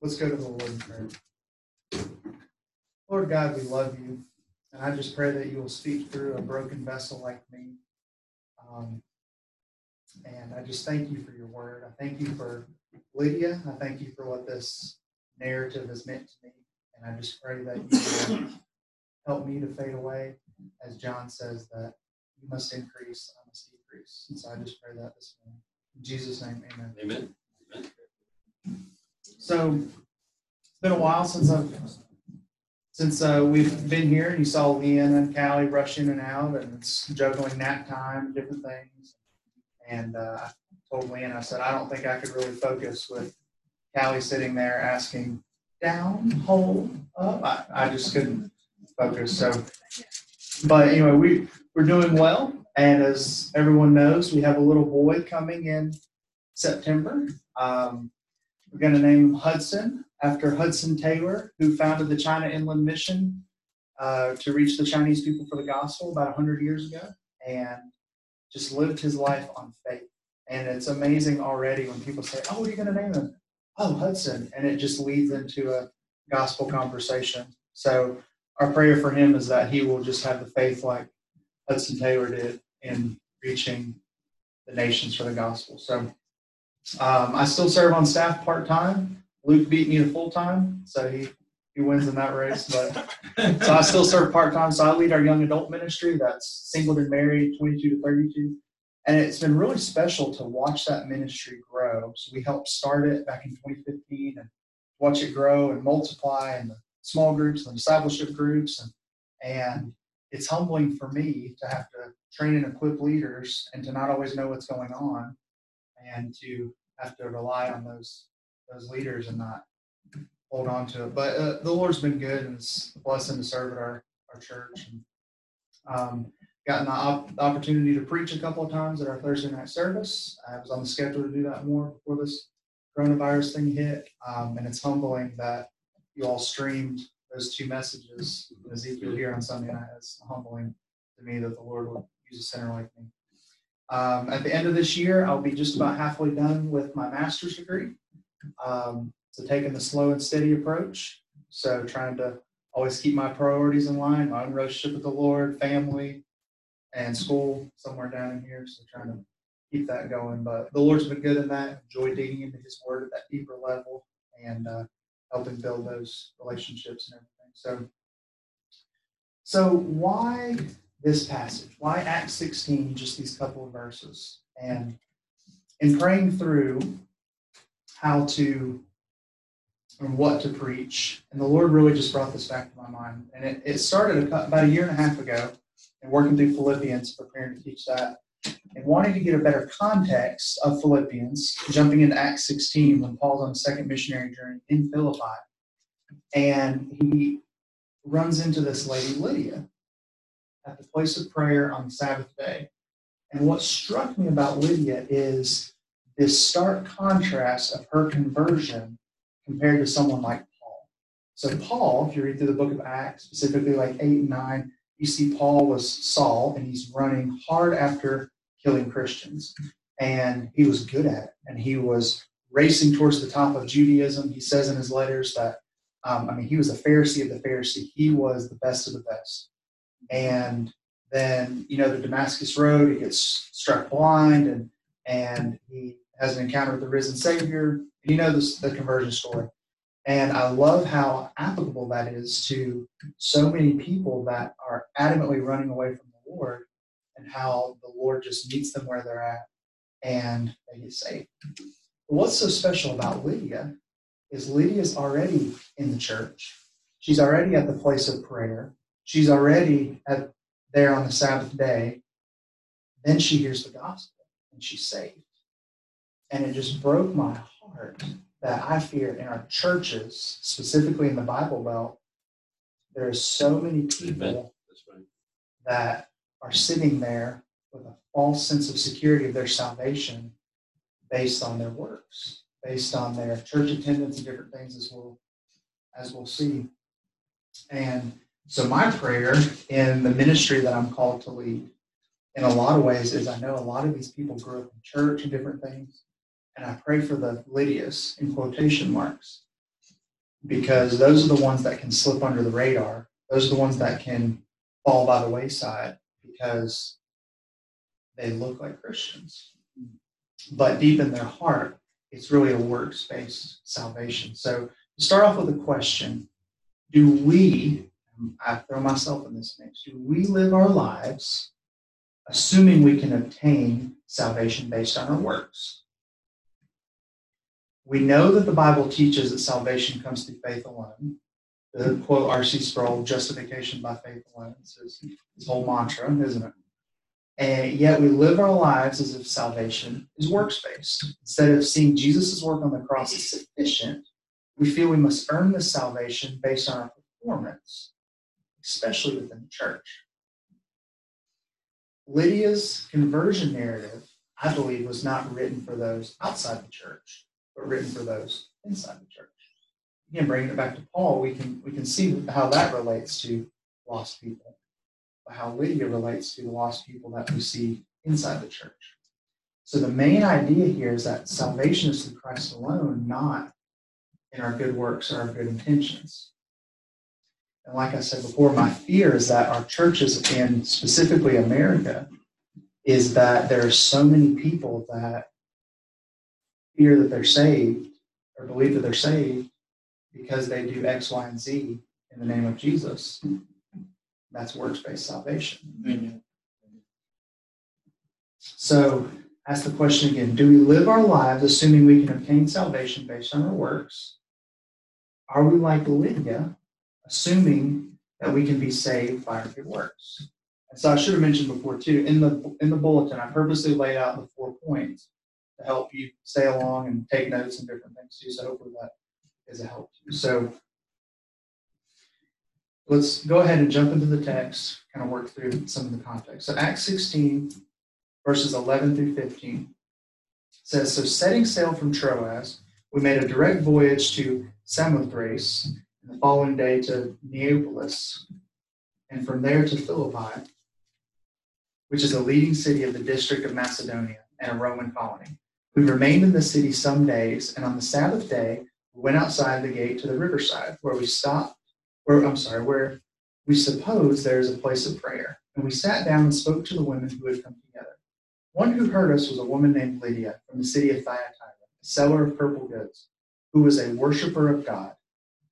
Let's go to the Lord in prayer. Lord God, we love you. And I just pray that you will speak through a broken vessel like me. Um, and I just thank you for your word. I thank you for Lydia. I thank you for what this narrative has meant to me. And I just pray that you will help me to fade away. As John says, that you must increase, I must decrease. And so I just pray that this morning. In Jesus' name, amen. Amen. Amen. So it's been a while since I've since uh, we've been here, you saw Leanna and Callie rush in and out, and it's juggling nap time, different things. And uh, I told Leanna, I said, I don't think I could really focus with Callie sitting there asking down, hold, up. I, I just couldn't focus. So, but anyway, we we're doing well, and as everyone knows, we have a little boy coming in September. Um, we're going to name him Hudson after Hudson Taylor, who founded the China Inland Mission uh, to reach the Chinese people for the gospel about 100 years ago and just lived his life on faith. And it's amazing already when people say, Oh, what are you going to name him? Oh, Hudson. And it just leads into a gospel conversation. So, our prayer for him is that he will just have the faith like Hudson Taylor did in reaching the nations for the gospel. So, um, I still serve on staff part time. Luke beat me to full time, so he he wins in that race. But so I still serve part time. So I lead our young adult ministry. That's single and married, 22 to 32. And it's been really special to watch that ministry grow. So we helped start it back in 2015 and watch it grow and multiply and the small groups and discipleship groups. And, and it's humbling for me to have to train and equip leaders and to not always know what's going on and to have to rely on those those leaders and not hold on to it. But uh, the Lord's been good, and it's a blessing to serve at our our church. And um, gotten the, op- the opportunity to preach a couple of times at our Thursday night service. I was on the schedule to do that more before this coronavirus thing hit, um, and it's humbling that you all streamed those two messages Ezekiel here on Sunday night. It's humbling to me that the Lord would use a sinner like me. Um, at the end of this year, I'll be just about halfway done with my master's degree. Um, so taking the slow and steady approach. So trying to always keep my priorities in line, my own relationship with the Lord, family, and school somewhere down in here. So trying to keep that going. But the Lord's been good in that. Enjoy digging into His Word at that deeper level and uh, helping build those relationships and everything. So, so why this passage? Why Acts 16? Just these couple of verses. And in praying through how to and what to preach. And the Lord really just brought this back to my mind. And it, it started about a year and a half ago and working through Philippians, preparing to teach that, and wanting to get a better context of Philippians, jumping into Acts 16 when Paul's on a second missionary journey in Philippi. And he runs into this lady, Lydia, at the place of prayer on the Sabbath day. And what struck me about Lydia is this stark contrast of her conversion compared to someone like Paul. So, Paul, if you read through the book of Acts, specifically like 8 and 9, you see Paul was Saul and he's running hard after killing Christians. And he was good at it. And he was racing towards the top of Judaism. He says in his letters that, um, I mean, he was a Pharisee of the Pharisee. He was the best of the best. And then, you know, the Damascus Road, he gets struck blind and, and he has an encounter with the risen Savior. You know this, the conversion story. And I love how applicable that is to so many people that are adamantly running away from the Lord and how the Lord just meets them where they're at and they get saved. What's so special about Lydia is Lydia's already in the church. She's already at the place of prayer. She's already at there on the Sabbath day. Then she hears the gospel and she's saved. And it just broke my heart that I fear in our churches, specifically in the Bible Belt, there are so many people right. that are sitting there with a false sense of security of their salvation based on their works, based on their church attendance and different things as we'll as we'll see. And so my prayer in the ministry that I'm called to lead in a lot of ways is I know a lot of these people grew up in church and different things and I pray for the Lydias in quotation marks because those are the ones that can slip under the radar. Those are the ones that can fall by the wayside because they look like Christians. But deep in their heart, it's really a works based salvation. So, to start off with a question Do we, I throw myself in this mix, do we live our lives assuming we can obtain salvation based on our works? We know that the Bible teaches that salvation comes through faith alone. The quote R.C. Sproul, justification by faith alone, is his, whole mantra, isn't it? And yet we live our lives as if salvation is works based. Instead of seeing Jesus' work on the cross as sufficient, we feel we must earn this salvation based on our performance, especially within the church. Lydia's conversion narrative, I believe, was not written for those outside the church, but written for those inside the church. Again, bringing it back to Paul, we can we can see how that relates to lost people how Lydia relates to the lost people that we see inside the church. So the main idea here is that salvation is through Christ alone, not in our good works or our good intentions. And like I said before, my fear is that our churches, and specifically America, is that there are so many people that fear that they're saved or believe that they're saved because they do X, Y, and Z in the name of Jesus. That's works-based salvation. Amen. So ask the question again Do we live our lives assuming we can obtain salvation based on our works? Are we like Lydia, assuming that we can be saved by our good works? And so I should have mentioned before too, in the in the bulletin, I purposely laid out the four points to help you stay along and take notes and different things too. So hopefully that is a help to you. So let's go ahead and jump into the text, kind of work through some of the context. So Acts 16, verses 11 through 15 says, So setting sail from Troas, we made a direct voyage to Samothrace, and the following day to Neapolis, and from there to Philippi, which is a leading city of the district of Macedonia and a Roman colony. We remained in the city some days, and on the Sabbath day, we went outside the gate to the riverside, where we stopped where I'm sorry, where we suppose there is a place of prayer. And we sat down and spoke to the women who had come together. One who heard us was a woman named Lydia from the city of Thyatira, a seller of purple goods, who was a worshiper of God.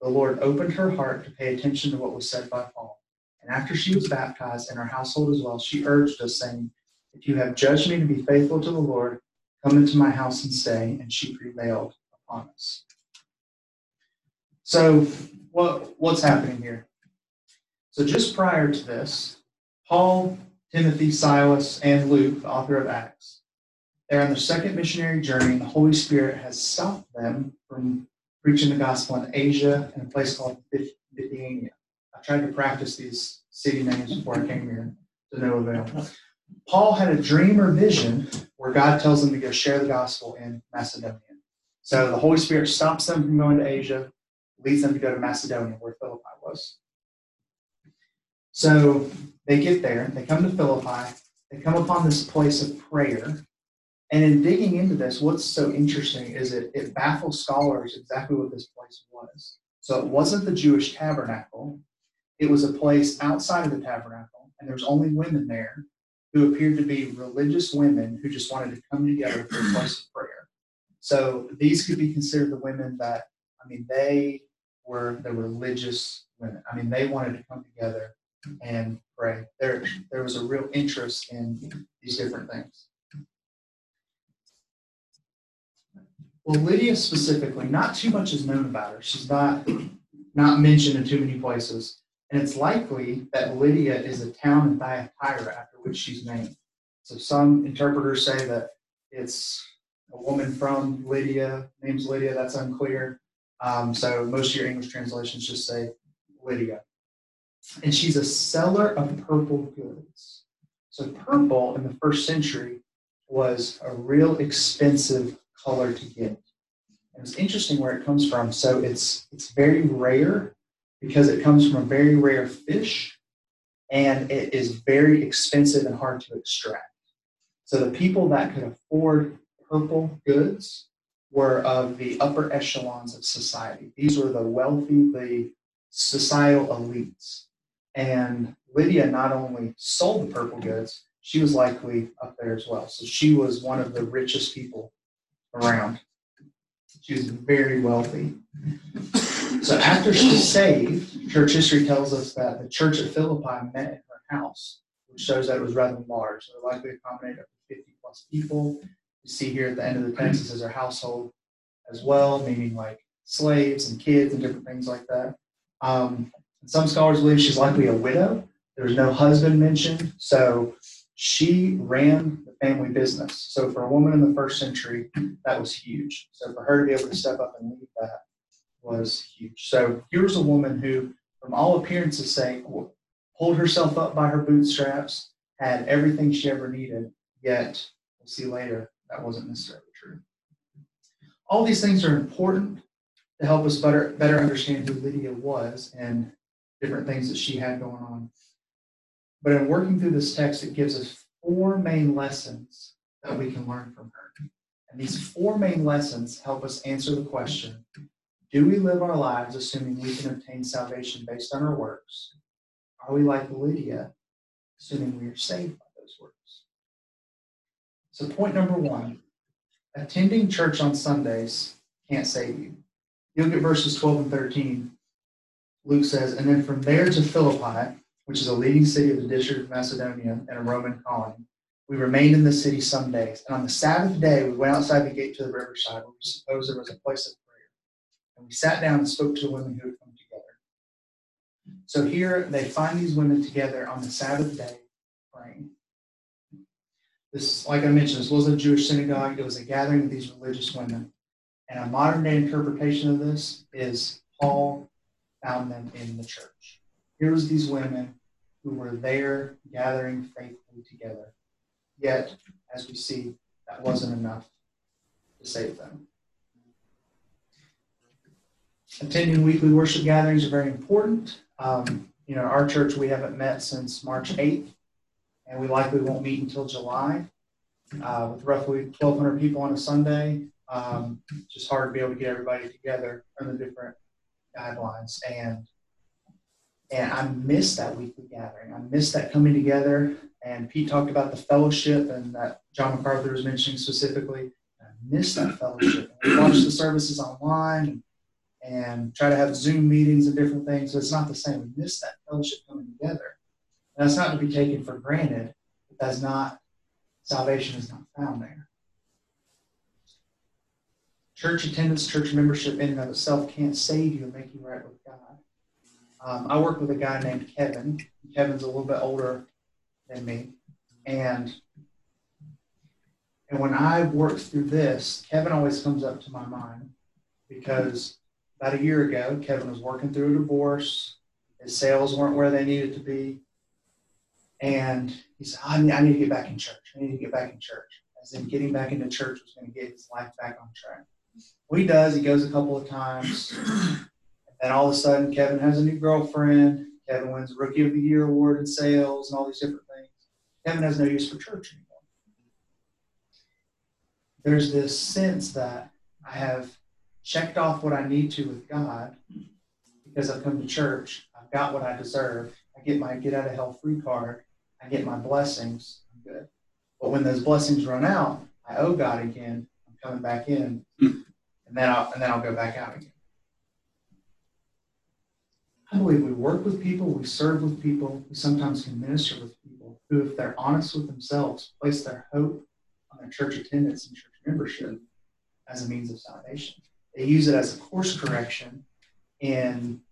The Lord opened her heart to pay attention to what was said by Paul. And after she was baptized and her household as well, she urged us, saying, If you have judged me to be faithful to the Lord, come into my house and stay. And she prevailed upon us. So what, what's happening here? So just prior to this, Paul, Timothy, Silas, and Luke, the author of Acts, they're on their second missionary journey, and the Holy Spirit has stopped them from preaching the gospel in Asia in a place called Bithynia. I tried to practice these city names before I came here to no avail. Paul had a dream or vision where God tells him to go share the gospel in Macedonia. So the Holy Spirit stops them from going to Asia, leads them to go to Macedonia, where Philippi was. So they get there, they come to Philippi, they come upon this place of prayer. And in digging into this, what's so interesting is it, it baffles scholars exactly what this place was. So it wasn't the Jewish tabernacle, it was a place outside of the tabernacle, and there's only women there who appeared to be religious women who just wanted to come together for a place of prayer. So these could be considered the women that, I mean, they were the religious women. I mean, they wanted to come together and pray. There, there was a real interest in these different things. Well, Lydia specifically, not too much is known about her. She's not not mentioned in too many places, and it's likely that Lydia is a town in Thyatira after which she's named. So some interpreters say that it's a woman from Lydia, name's Lydia. That's unclear. Um, so most of your English translations just say Lydia. And she's a seller of purple goods. So purple in the first century was a real expensive color to get. And it's interesting where it comes from. So it's it's very rare because it comes from a very rare fish and it is very expensive and hard to extract. So the people that could afford purple goods were of the upper echelons of society. These were the wealthy, the societal elites. And Lydia not only sold the purple goods, she was likely up there as well. So she was one of the richest people around. She was very wealthy. So after she's saved, church history tells us that the church at Philippi met in her house, which shows that it was rather large. So it likely accommodated up to 50 plus people. You see here at the end of the text, it says her household as well, meaning like slaves and kids and different things like that. Um, some scholars believe she's likely a widow. There's no husband mentioned, so she ran family business. So for a woman in the first century, that was huge. So for her to be able to step up and lead that was huge. So here's a woman who, from all appearances, say pulled herself up by her bootstraps, had everything she ever needed. Yet we'll see later that wasn't necessarily true. All these things are important to help us better better understand who Lydia was and different things that she had going on. But in working through this text, it gives us four main lessons that we can learn from her. And these four main lessons help us answer the question Do we live our lives assuming we can obtain salvation based on our works? Are we like Lydia, assuming we are saved by those works? So, point number one attending church on Sundays can't save you. You look at verses 12 and 13. Luke says, And then from there to Philippi, which is a leading city of the district of Macedonia and a Roman colony, we remained in the city some days. And on the Sabbath day, we went outside the gate to the riverside, where we supposed there was a place of prayer. And we sat down and spoke to the women who had come together. So here they find these women together on the Sabbath day praying. This, like I mentioned, this wasn't a Jewish synagogue. It was a gathering of these religious women. And a modern day interpretation of this is Paul found them in the church. Here's these women who were there gathering faithfully together. Yet, as we see, that wasn't enough to save them. Attending weekly worship gatherings are very important. Um, you know, our church, we haven't met since March 8th, and we likely won't meet until July. Uh, with roughly 1,200 people on a Sunday, um, just hard to be able to get everybody together the different guidelines. And and I miss that weekly gathering. I miss that coming together. And Pete talked about the fellowship and that John MacArthur was mentioning specifically. I miss that fellowship. we watch the services online and, try to have Zoom meetings and different things. So it's not the same. We miss that fellowship coming together. And that's not to be taken for granted. But that's not salvation is not found there. Church attendance, church membership in and of itself can't save you and make you right with God. Um, I work with a guy named Kevin. Kevin's a little bit older than me. And and when I work through this, Kevin always comes up to my mind because about a year ago, Kevin was working through a divorce. His sales weren't where they needed to be. And he said, I need, I need to get back in church. I need to get back in church. As in getting back into church was going to get his life back on track. What he does, he goes a couple of times, and all of a sudden, Kevin has a new girlfriend. Kevin wins Rookie of the Year award in sales and all these different things. Kevin has no use for church anymore. There's this sense that I have checked off what I need to with God because I've come to church. I've got what I deserve. I get my get out of hell free card. I get my blessings. I'm good. But when those blessings run out, I owe God again. I'm coming back in hmm. and then I'll and then I'll go back out again. I believe we work with people, we serve with people, we sometimes can minister with people who, if they're honest with themselves, place their hope on their church attendance and church membership as a means of salvation. They use it as a course correction in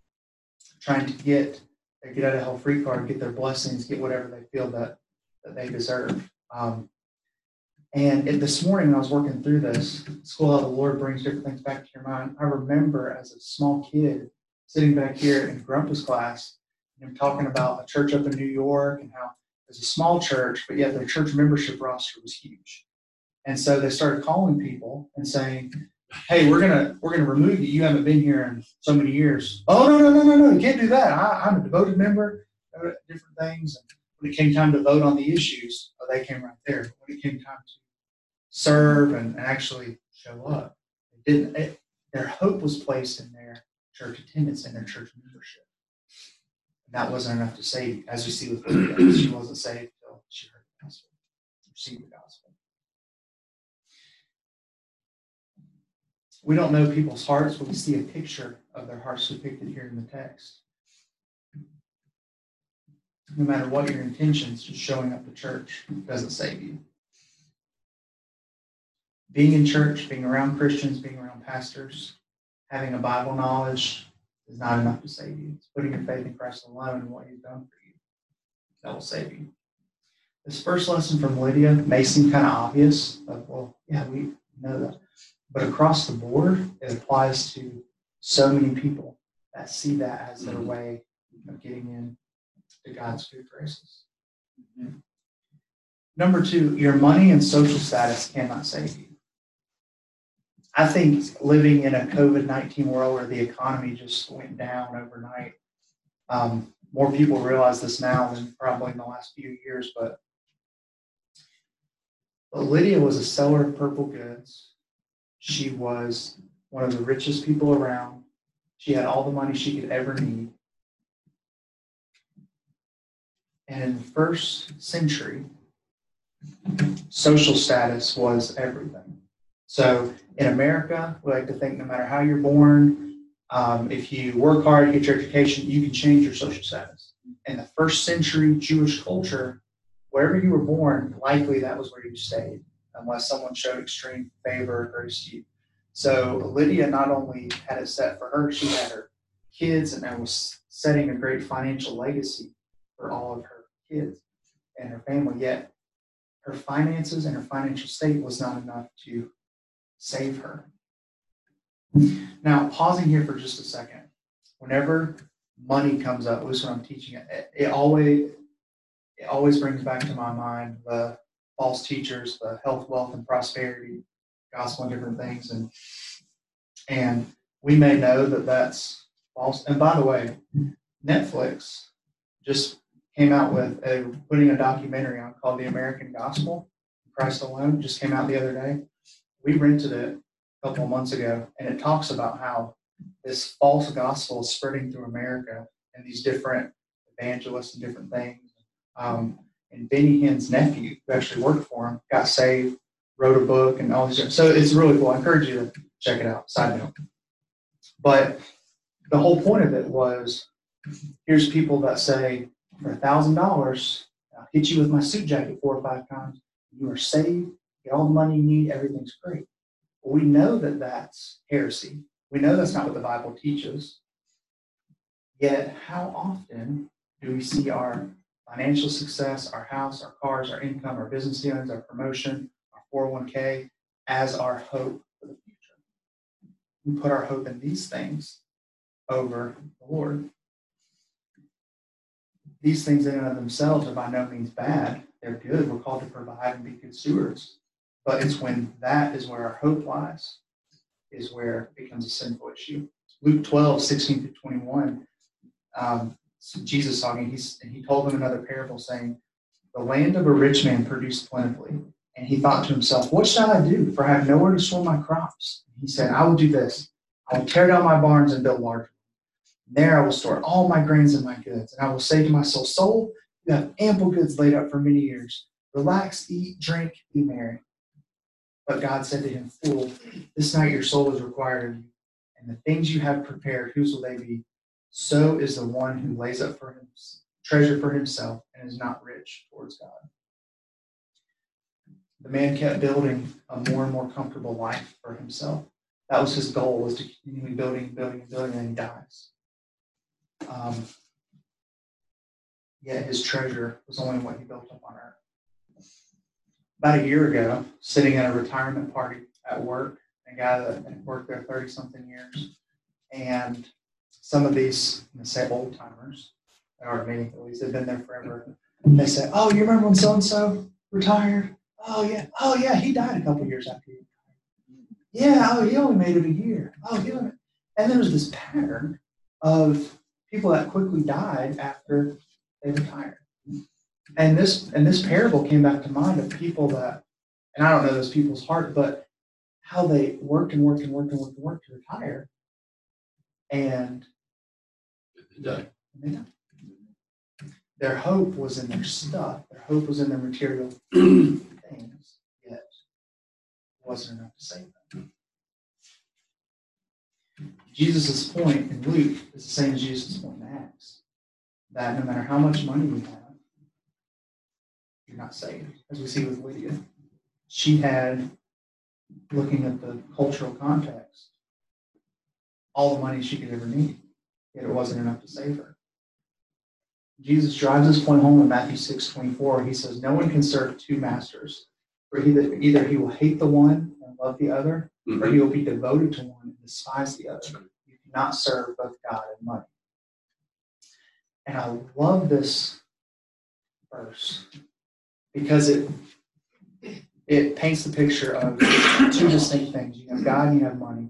trying to get their get out of hell free card, get their blessings, get whatever they feel that, that they deserve. Um, and it, this morning, when I was working through this, School How the Lord brings different things back to your mind. I remember as a small kid sitting back here in Grumpus class and talking about a church up in New York and how it's a small church, but yet their church membership roster was huge. And so they started calling people and saying, "Hey, we're gonna we're gonna remove you. You haven't been here in so many years." Oh no no no no no! You can't do that. I, I'm a devoted member. Different things. And when it came time to vote on the issues, oh, they came right there. When it came time to serve and actually show up. didn't, it, their hope was placed in their church attendance and their church membership. And that wasn't enough to save. As we see with Lydia, she wasn't saved until she heard the gospel, received the gospel. We don't know people's hearts, but we see a picture of their hearts depicted here in the text. No matter what your intentions, just showing up to church doesn't save you. Being in church, being around Christians, being around pastors, having a Bible knowledge is not enough to save you. It's putting your faith in Christ alone and what He's done for you that will save you. This first lesson from Lydia may seem kind of obvious, but well, yeah, we know that. But across the board, it applies to so many people that see that as their mm-hmm. way of getting in to God's good graces. Mm-hmm. Number two, your money and social status cannot save you. I think living in a COVID 19 world where the economy just went down overnight, um, more people realize this now than probably in the last few years. But, but Lydia was a seller of purple goods. She was one of the richest people around. She had all the money she could ever need. And in the first century, social status was everything. So in America, we like to think no matter how you're born, um, if you work hard, get your education, you can change your social status. In the first century Jewish culture, wherever you were born, likely that was where you stayed, unless someone showed extreme favor or grace to you. So Lydia not only had it set for her, she had her kids and that was setting a great financial legacy for all of her kids and her family. Yet her finances and her financial state was not enough to save her. Now, pausing here for just a second. Whenever money comes up, at least when I'm teaching it, it always it always brings back to my mind the false teachers, the health, wealth, and prosperity gospel and different things, and and we may know that that's false. And by the way, Netflix just came out with a putting a documentary on called The American Gospel, Christ Alone. Just came out the other day. We rented it a couple of months ago, and it talks about how this false gospel is spreading through America and these different evangelists and different things. Um, and Benny Hinn's nephew, who actually worked for him, got saved, wrote a book, and all these. So it's really cool. I encourage you to check it out. Side note. But the whole point of it was here's people that say, for a thousand dollars, I'll hit you with my suit jacket four or five times. You are saved, get all the money you need, everything's great. We know that that's heresy. We know that's not what the Bible teaches. Yet, how often do we see our financial success, our house, our cars, our income, our business dealings, our promotion, our 401k as our hope for the future? We put our hope in these things over the Lord. These things in and of themselves are by no means bad. They're good. We're called to provide and be good stewards. But it's when that is where our hope lies, is where it becomes a sinful issue. Luke 12, 16 to 21, um, Jesus talking, he's, he told them another parable saying, The land of a rich man produced plentifully. And he thought to himself, What shall I do? For I have nowhere to store my crops. He said, I will do this. I will tear down my barns and build larger. There I will store all my grains and my goods. And I will say to my soul, Soul, you have ample goods laid up for many years. Relax, eat, drink, be merry. But God said to him, Fool, this night your soul is required of you, and the things you have prepared, whose will they be? So is the one who lays up for him treasure for himself and is not rich towards God. The man kept building a more and more comfortable life for himself. That was his goal, was to continue building, building, building, and he dies. Um, yet his treasure was only what he built up on earth about a year ago, sitting at a retirement party at work, a guy that had worked there 30 something years. And some of these, let's say old timers, there are many at least, they've been there forever. And they say, Oh, you remember when so and so retired? Oh, yeah. Oh, yeah. He died a couple years after retired. Yeah. Oh, he only made it a year. Oh, he only. And there was this pattern of people that quickly died after they retired and this and this parable came back to mind of people that and i don't know those people's heart but how they worked and worked and worked and worked and worked to retire. And Done. they died. their hope was in their stuff, their hope was in their material things, yet it wasn't enough to save them. Jesus' point in Luke is the same as Jesus' point in Acts. That no matter how much money we have, you're not saved. As we see with Lydia. She had, looking at the cultural context, all the money she could ever need, yet it wasn't enough to save her. Jesus drives this point home in Matthew 6 24. He says, No one can serve two masters, for either, either he will hate the one and love the other, or Mhm. he will be devoted to one and despise the other. You cannot serve both God and money. And I love this verse because it it paints the picture of two distinct things. You have God and you have money.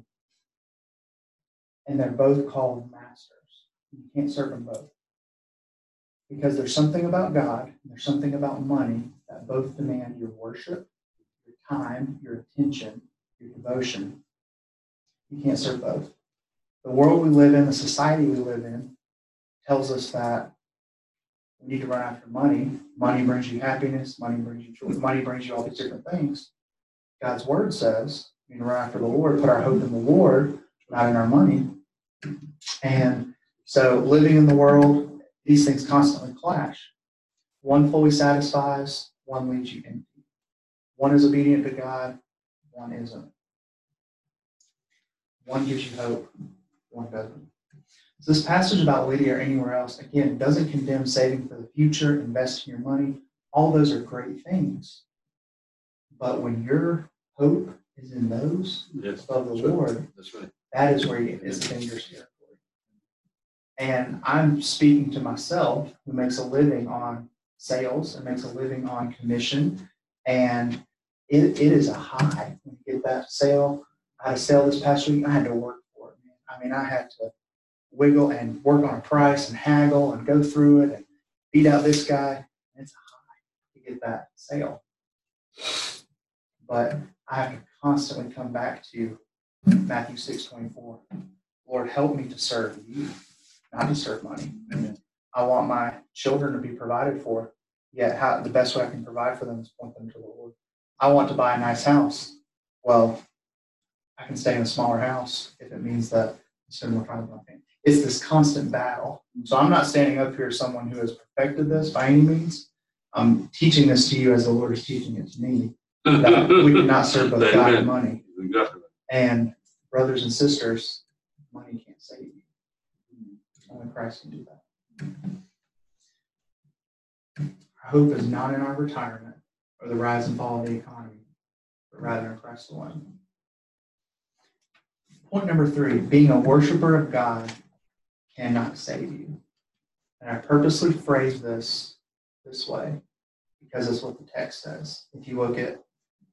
And they're both called masters. You can't serve them both. Because there's something about God there's something about money that both demand your worship, your time, your attention, your devotion. You can't serve both. The world we live in, the society we live in, tells us that we need to run after money. Money brings you happiness, money brings you joy, money brings you all these different things. God's word says we need to run after the Lord, put our hope in the Lord, not in our money. And so living in the world, these things constantly clash. One fully satisfies, one leaves you empty. One is obedient to God, one isn't. One gives you hope, one doesn't. So this passage about Lydia or anywhere else, again, doesn't condemn saving for the future, investing your money. All those are great things. But when your hope is in those Yes, above the That's right. Lord, that's right. that is where you, it's dangerous territory. And I'm speaking to myself, who makes a living on sales and makes a living on commission. And it, it is a high when you get that sale. I had a sale this past week. I had to work for it. Man. I mean, I had to wiggle and work on a price and haggle and go through it and beat out this guy. It's a high to get that sale. But I have to constantly come back to Matthew six twenty four. Lord, help me to serve you, not to serve money. I want my children to be provided for. Yet, how the best way I can provide for them is point them to the Lord. I want to buy a nice house. Well, I can stay in a smaller house if it means that I spend more time with my family. It's this constant battle. So I'm not standing up here as someone who has perfected this by any means. I'm teaching this to you as the Lord is teaching it to me. That we cannot serve both God and money. Exactly. And brothers and sisters, money can't save you. Only Christ can do that. Our hope is not in our retirement or the rise and fall of the economy, but rather in Christ alone. Point number three being a worshiper of God cannot save you. And I purposely phrase this this way because it's what the text says. If you look at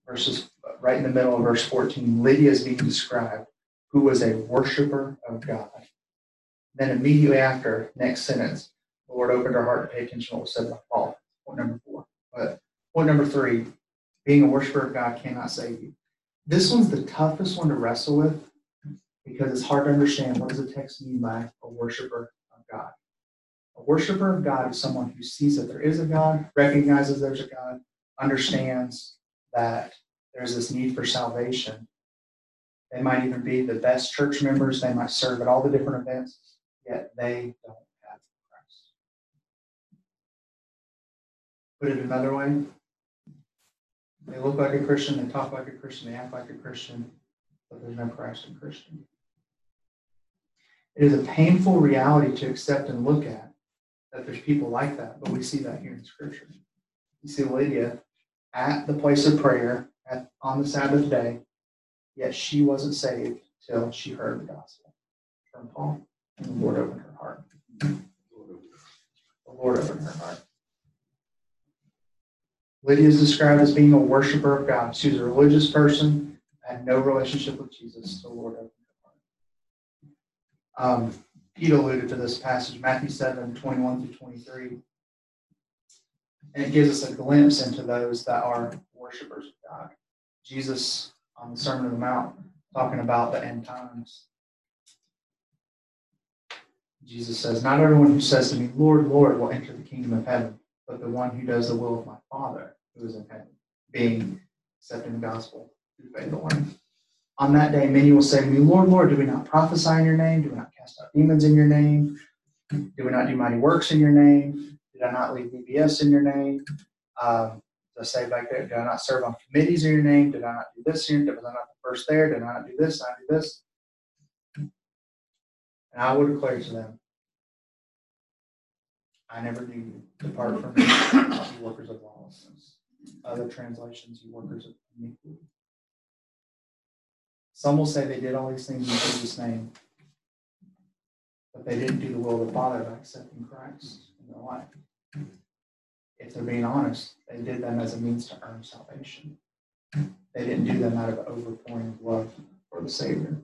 verses right in the middle of verse 14, Lydia is being described, who was a worshiper of God. Then immediately after, next sentence, the Lord opened her heart to pay attention to what was said by Paul. Point number four. But point number three, being a worshiper of God cannot save you. This one's the toughest one to wrestle with because it's hard to understand what does the text mean by a worshiper of God. A worshiper of God is someone who sees that there is a God, recognizes there's a God, understands that there's this need for salvation. They might even be the best church members, they might serve at all the different events, yet they don't have Christ. Put it another way, they look like a Christian, they talk like a Christian, they act like a Christian, but there's no Christ in Christian. It is a painful reality to accept and look at that there's people like that, but we see that here in Scripture. You see Lydia at the place of prayer at, on the Sabbath day, yet she wasn't saved till she heard the gospel from Paul, and the Lord opened her heart. The Lord opened her heart. Lydia is described as being a worshiper of God. She was a religious person, had no relationship with Jesus. The Lord opened. Um, Pete alluded to this passage, Matthew 7, 21 through 23. And it gives us a glimpse into those that are worshipers of God. Jesus on the Sermon on the Mount, talking about the end times. Jesus says, Not everyone who says to me, Lord, Lord, will enter the kingdom of heaven, but the one who does the will of my Father who is in heaven, being accepting the gospel through faith alone. On that day, many will say to me, Lord, Lord, do we not prophesy in your name? Do we not cast out demons in your name? Do we not do mighty works in your name? Did I not lead VBS in your name? Um, I say back there, did I not serve on committees in your name? Did I not do this here? Was I not the first there? Did I not do this? Did I do this? And I will declare to them, I never knew you. Depart from me, you workers of lawlessness. Other translations, you workers of iniquity. Some will say they did all these things in Jesus' name, but they didn't do the will of the Father by accepting Christ in their life. If they're being honest, they did them as a means to earn salvation. They didn't do them out of overpouring love for the Savior.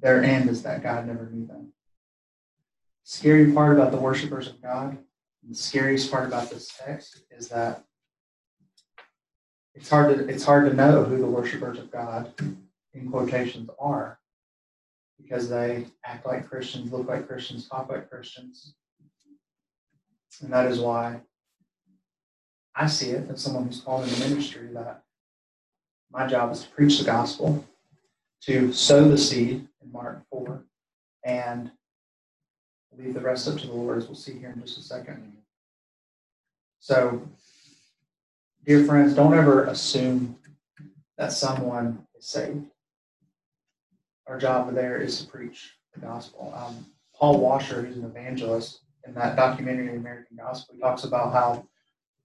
Their end is that God never knew them. Scary part about the worshipers of God, the scariest part about this text is that it's hard to it's hard to know who the worshipers of God in quotations are because they act like Christians, look like Christians, talk like Christians. And that is why I see it as someone who's called into ministry that my job is to preach the gospel, to sow the seed in Mark 4, and leave the rest up to the Lord, as we'll see here in just a second. So, dear friends, don't ever assume that someone is saved. Our job there is to preach the gospel. Um, Paul Washer, who's an evangelist in that documentary, American Gospel, talks about how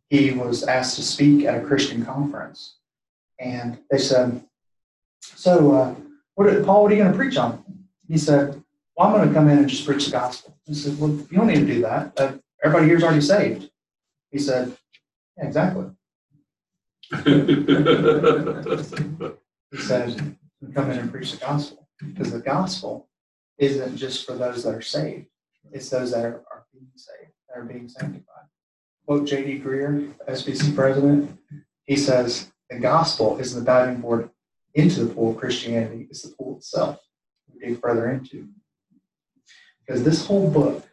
he was asked to speak at a Christian conference. And they said, So, uh, what, Paul, what are you going to preach on? He said, Well, I'm going to come in and just preach the gospel. He said, Well, you don't need to do that. Everybody here's already saved. He said, Yeah, exactly. He said, Come in and preach the gospel. Because the gospel isn't just for those that are saved, it's those that are, are being saved, that are being sanctified. Quote J.D. Greear, SBC president. He says, The gospel is the diving board into the pool of Christianity, it's the pool itself we dig further into. Because this whole book,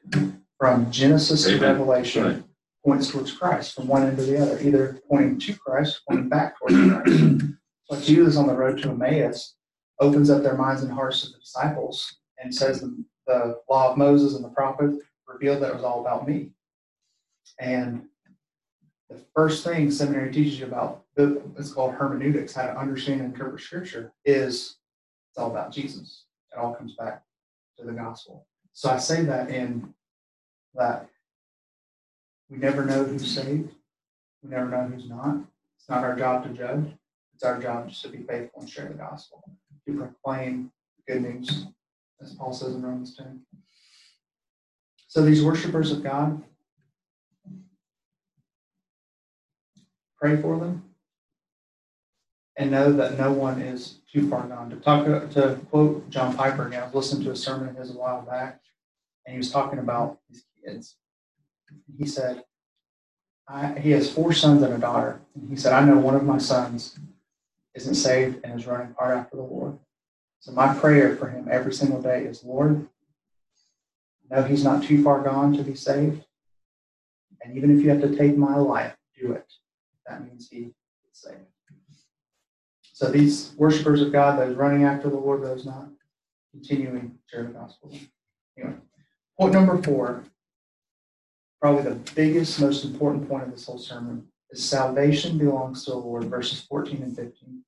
from Genesis to Revelation, Right. Points towards Christ from one end to the other, either pointing to Christ, pointing back towards Christ. So Jesus on the road to Emmaus opens up their minds and hearts to the disciples and says the, the law of Moses and the prophets revealed that it was all about me. And the first thing seminary teaches you about the it's called hermeneutics, how to understand and interpret scripture, is it's all about Jesus. It all comes back to the gospel. So I say that in that we never know who's saved. We never know who's not. It's not our job to judge. It's our job just to be faithful and share the gospel, to proclaim the good news, as Paul says in Romans 10. So these worshipers of God, pray for them and know that no one is too far gone. To talk to quote John Piper again, I was listening to a sermon of his a while back, and he was talking about these kids. He said, I, he has four sons and a daughter. And he said, I know one of my sons isn't saved and is running hard after the Lord. So my prayer for him every single day is, Lord, know he's not too far gone to be saved. And even if you have to take my life, do it. That means he is saved. So these worshipers of God, those running after the Lord, those not, continuing to share the gospel. Anyway, point number four, probably the biggest, most important point of this whole sermon, is salvation belongs to the Lord, verses 14 and 15.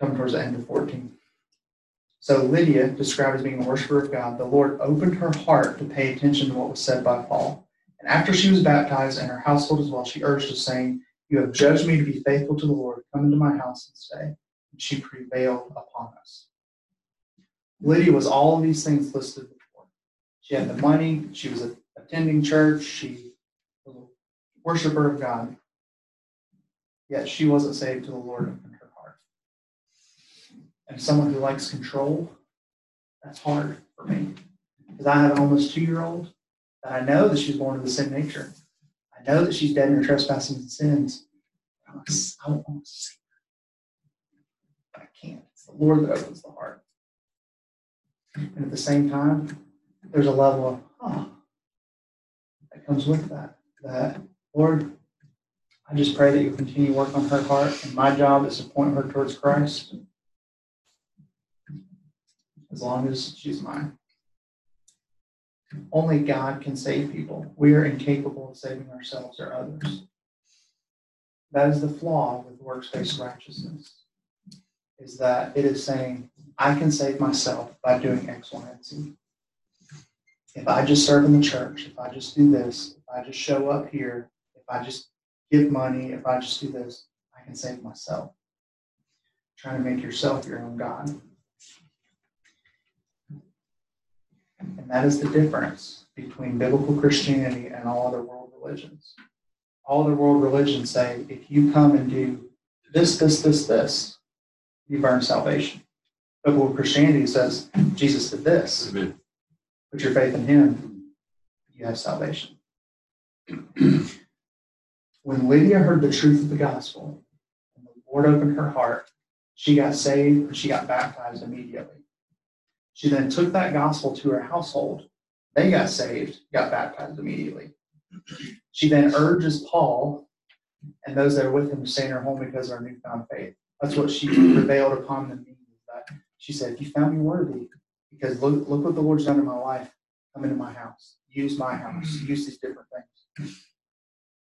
Coming towards the end of 14. So Lydia, described as being a worshiper of God, the Lord opened her heart to pay attention to what was said by Paul. And after she was baptized and her household as well, she urged us, saying, You have judged me to be faithful to the Lord. Come into my house and stay. And she prevailed upon us. Lydia was all of these things listed. She had the money, she was attending church, she was a worshiper of God. Yet she wasn't saved to the Lord in her heart. And someone who likes control, that's hard for me. Because I have an almost two year old that I know that she's born of the sin nature. I know that she's dead in her trespassing and sins. I to, want to see her. But I can't. It's the Lord that opens the heart. And at the same time, there's a level of, oh, that comes with that. That, Lord, I just pray that you continue work on her heart, and my job is to point her towards Christ as long as she's mine. Only God can save people. We are incapable of saving ourselves or others. That is the flaw with works-based righteousness, is that it is saying, I can save myself by doing X, Y, and Z. If I just serve in the church, if I just do this, if I just show up here, if I just give money, if I just do this, I can save myself. Trying to make yourself your own God. And that is the difference between biblical Christianity and all other world religions. All other world religions say if you come and do this, this, this, this, you've earned salvation. Biblical Christianity says Jesus did this. Amen. Put your faith in him, you have salvation. when Lydia heard the truth of the gospel, and the Lord opened her heart, she got saved and she got baptized immediately. She then took that gospel to her household. They got saved, got baptized immediately. She then urges Paul and those that are with him to stay in her home because of our newfound faith. That's what she prevailed upon them. That she said, "You found me worthy because look, look what the Lord's done in my life. Come into my house, use my house, use these different things."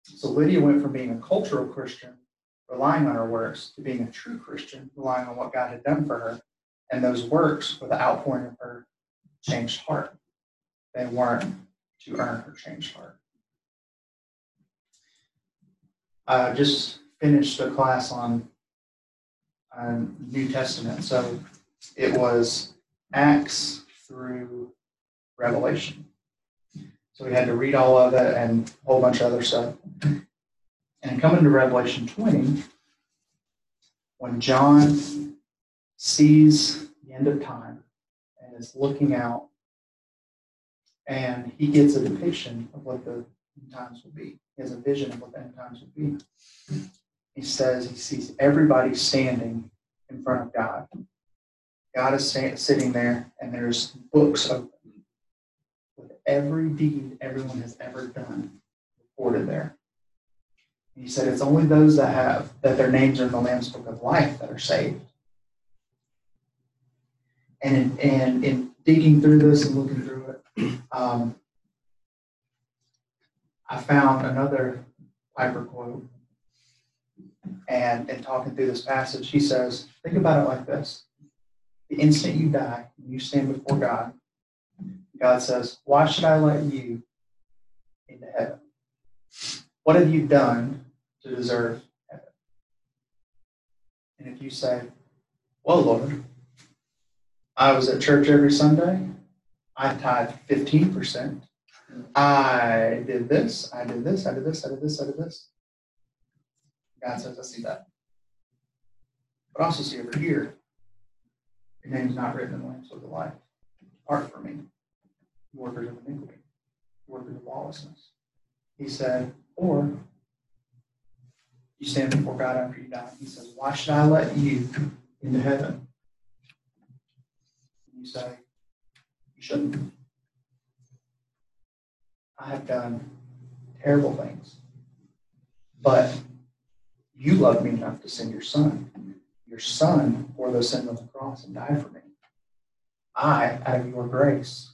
So Lydia went from being a cultural Christian, relying on her works, to being a true Christian, relying on what God had done for her and those works were the outpouring of her changed heart. They weren't to earn her changed heart. I just finished a class on um, New Testament. So it was Acts through Revelation. So we had to read all of it and a whole bunch of other stuff. And coming to Revelation 20, when John sees the end of time and is looking out, and he gets a depiction of what the end times will be. He has a vision of what the end times will be. He says he sees everybody standing in front of God. God is sitting there, and there's books open with every deed everyone has ever done recorded there. He said it's only those that have that their names are in the Lamb's Book of Life that are saved. And in, and in digging through this and looking through it, um, I found another Piper quote. And in talking through this passage, he says, think about it like this. The instant you die, and you stand before God, God says, Why should I let you into heaven? What have you done to deserve heaven? And if you say, Well, Lord, I was at church every Sunday, I tithed 15%. I did this, I did this, I did this, I did this, I did this. God says, I see that. But also see over here, name's not written in the Lamb's Book of Life. Depart from me, workers of iniquity, workers of lawlessness. He said, or you stand before God after you die. He says, Why should I let you into heaven? And you say, You shouldn't. I have done terrible things. But you love me enough to send your son. Your son bore those sins on the cross and died for me. I, out of your grace,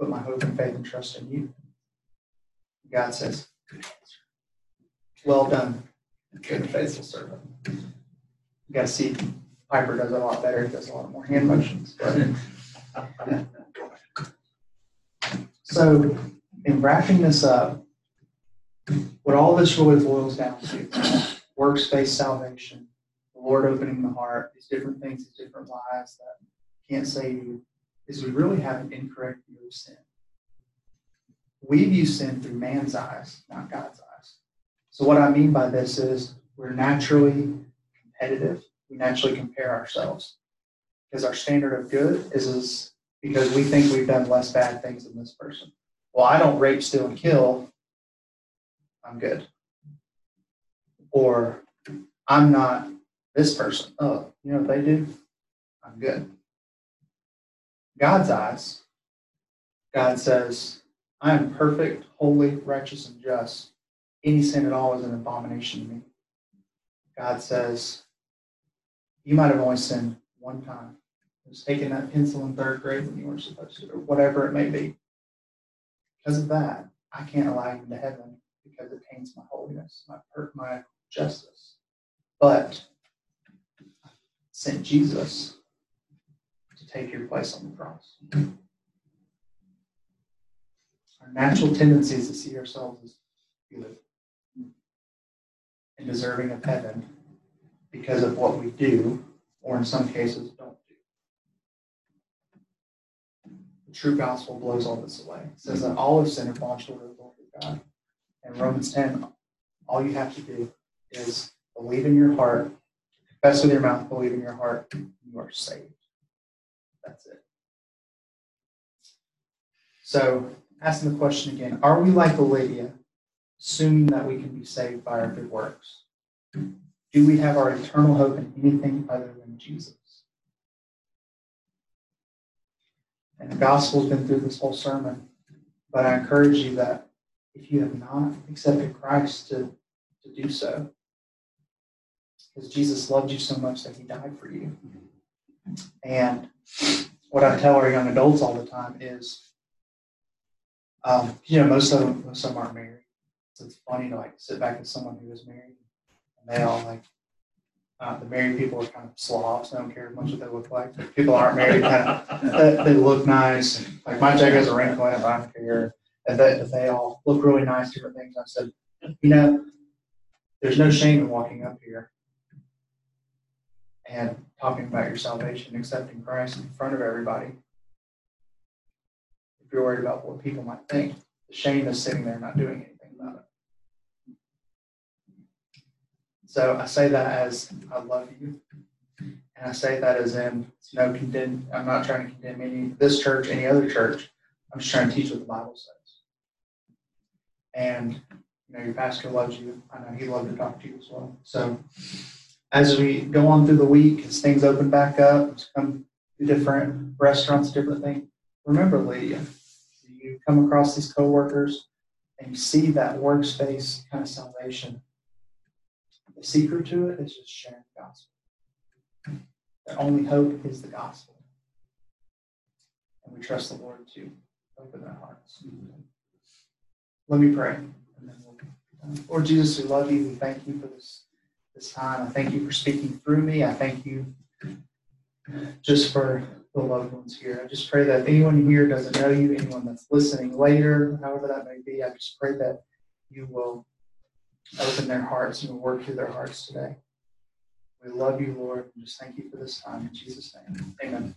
put my hope and faith and trust in you. God says, Good answer. Well done, good and faithful servant. You got to see, Piper does a lot better. He does a lot more hand motions. So, in wrapping this up, what all this really boils down to works-based salvation, the Lord opening the heart, these different things, these different lies that can't save you, is we really have an incorrect view of sin. We view sin through man's eyes, not God's eyes. So, what I mean by this is we're naturally competitive. We naturally compare ourselves because our standard of good is, is because we think we've done less bad things than this person. Well, I don't rape, steal, and kill. I'm good. Or I'm not this person. Oh, you know what they do? I'm good. God's eyes, God says, I am perfect, holy, righteous, and just. Any sin at all is an abomination to me. God says, You might have only sinned one time. It was taking that pencil in third grade when you weren't supposed to, or whatever it may be. Because of that, I can't allow you into heaven because it taints my holiness, my my justice. But sent Jesus to take your place on the cross. Our natural tendency is to see ourselves as good and deserving of heaven because of what we do, or in some cases, don't do. The true gospel blows all this away. It says that all have sinned and fallen short of the glory of God. In Romans 10, all you have to do is believe in your heart, confess with your mouth, believe in your heart, you are saved. That's it. So, asking the question again Are we like Lydia, assuming that we can be saved by our good works? Do we have our eternal hope in anything other than Jesus? And the gospel's been through this whole sermon, but I encourage you that if you have not accepted Christ to, to do so, because Jesus loved you so much that he died for you. And what I tell our young adults all the time is, um, you know, most of them, most of them aren't married. So it's funny to like sit back with someone who is married, and they all like, uh, the married people are kind of slobs. They don't care much what they look like. But people aren't married kind of they, they look nice. Like my check has a wrinkle in it, but I don't care. And they, they all look really nice, different things. I said, you know, there's no shame in walking up here and talking about your salvation, accepting Christ in front of everybody. If you're worried about what people might think, the shame is sitting there not doing anything about it. So I say that as I love you. And I say that as in, no condemn, I'm not trying to condemn any, this church, any other church. I'm just trying to teach what the Bible says. And, you know, your pastor loves you. I know he loved to talk to you as well. So as we go on through the week, as things open back up, come to different restaurants, different things, remember, Lydia, you come across these coworkers and you see that works-based kind of salvation. The secret to it is just sharing the gospel. The only hope is the gospel. And we trust the Lord to open their hearts. Let me pray. And then we'll. Lord Jesus, we love you. We thank you for this, this time. I thank you for speaking through me. I thank you just for the loved ones here. I just pray that if anyone here doesn't know you, anyone that's listening later, however that may be, I just pray that you will open their hearts and work through their hearts today. We love you, Lord, and just thank you for this time. In Jesus' name, amen.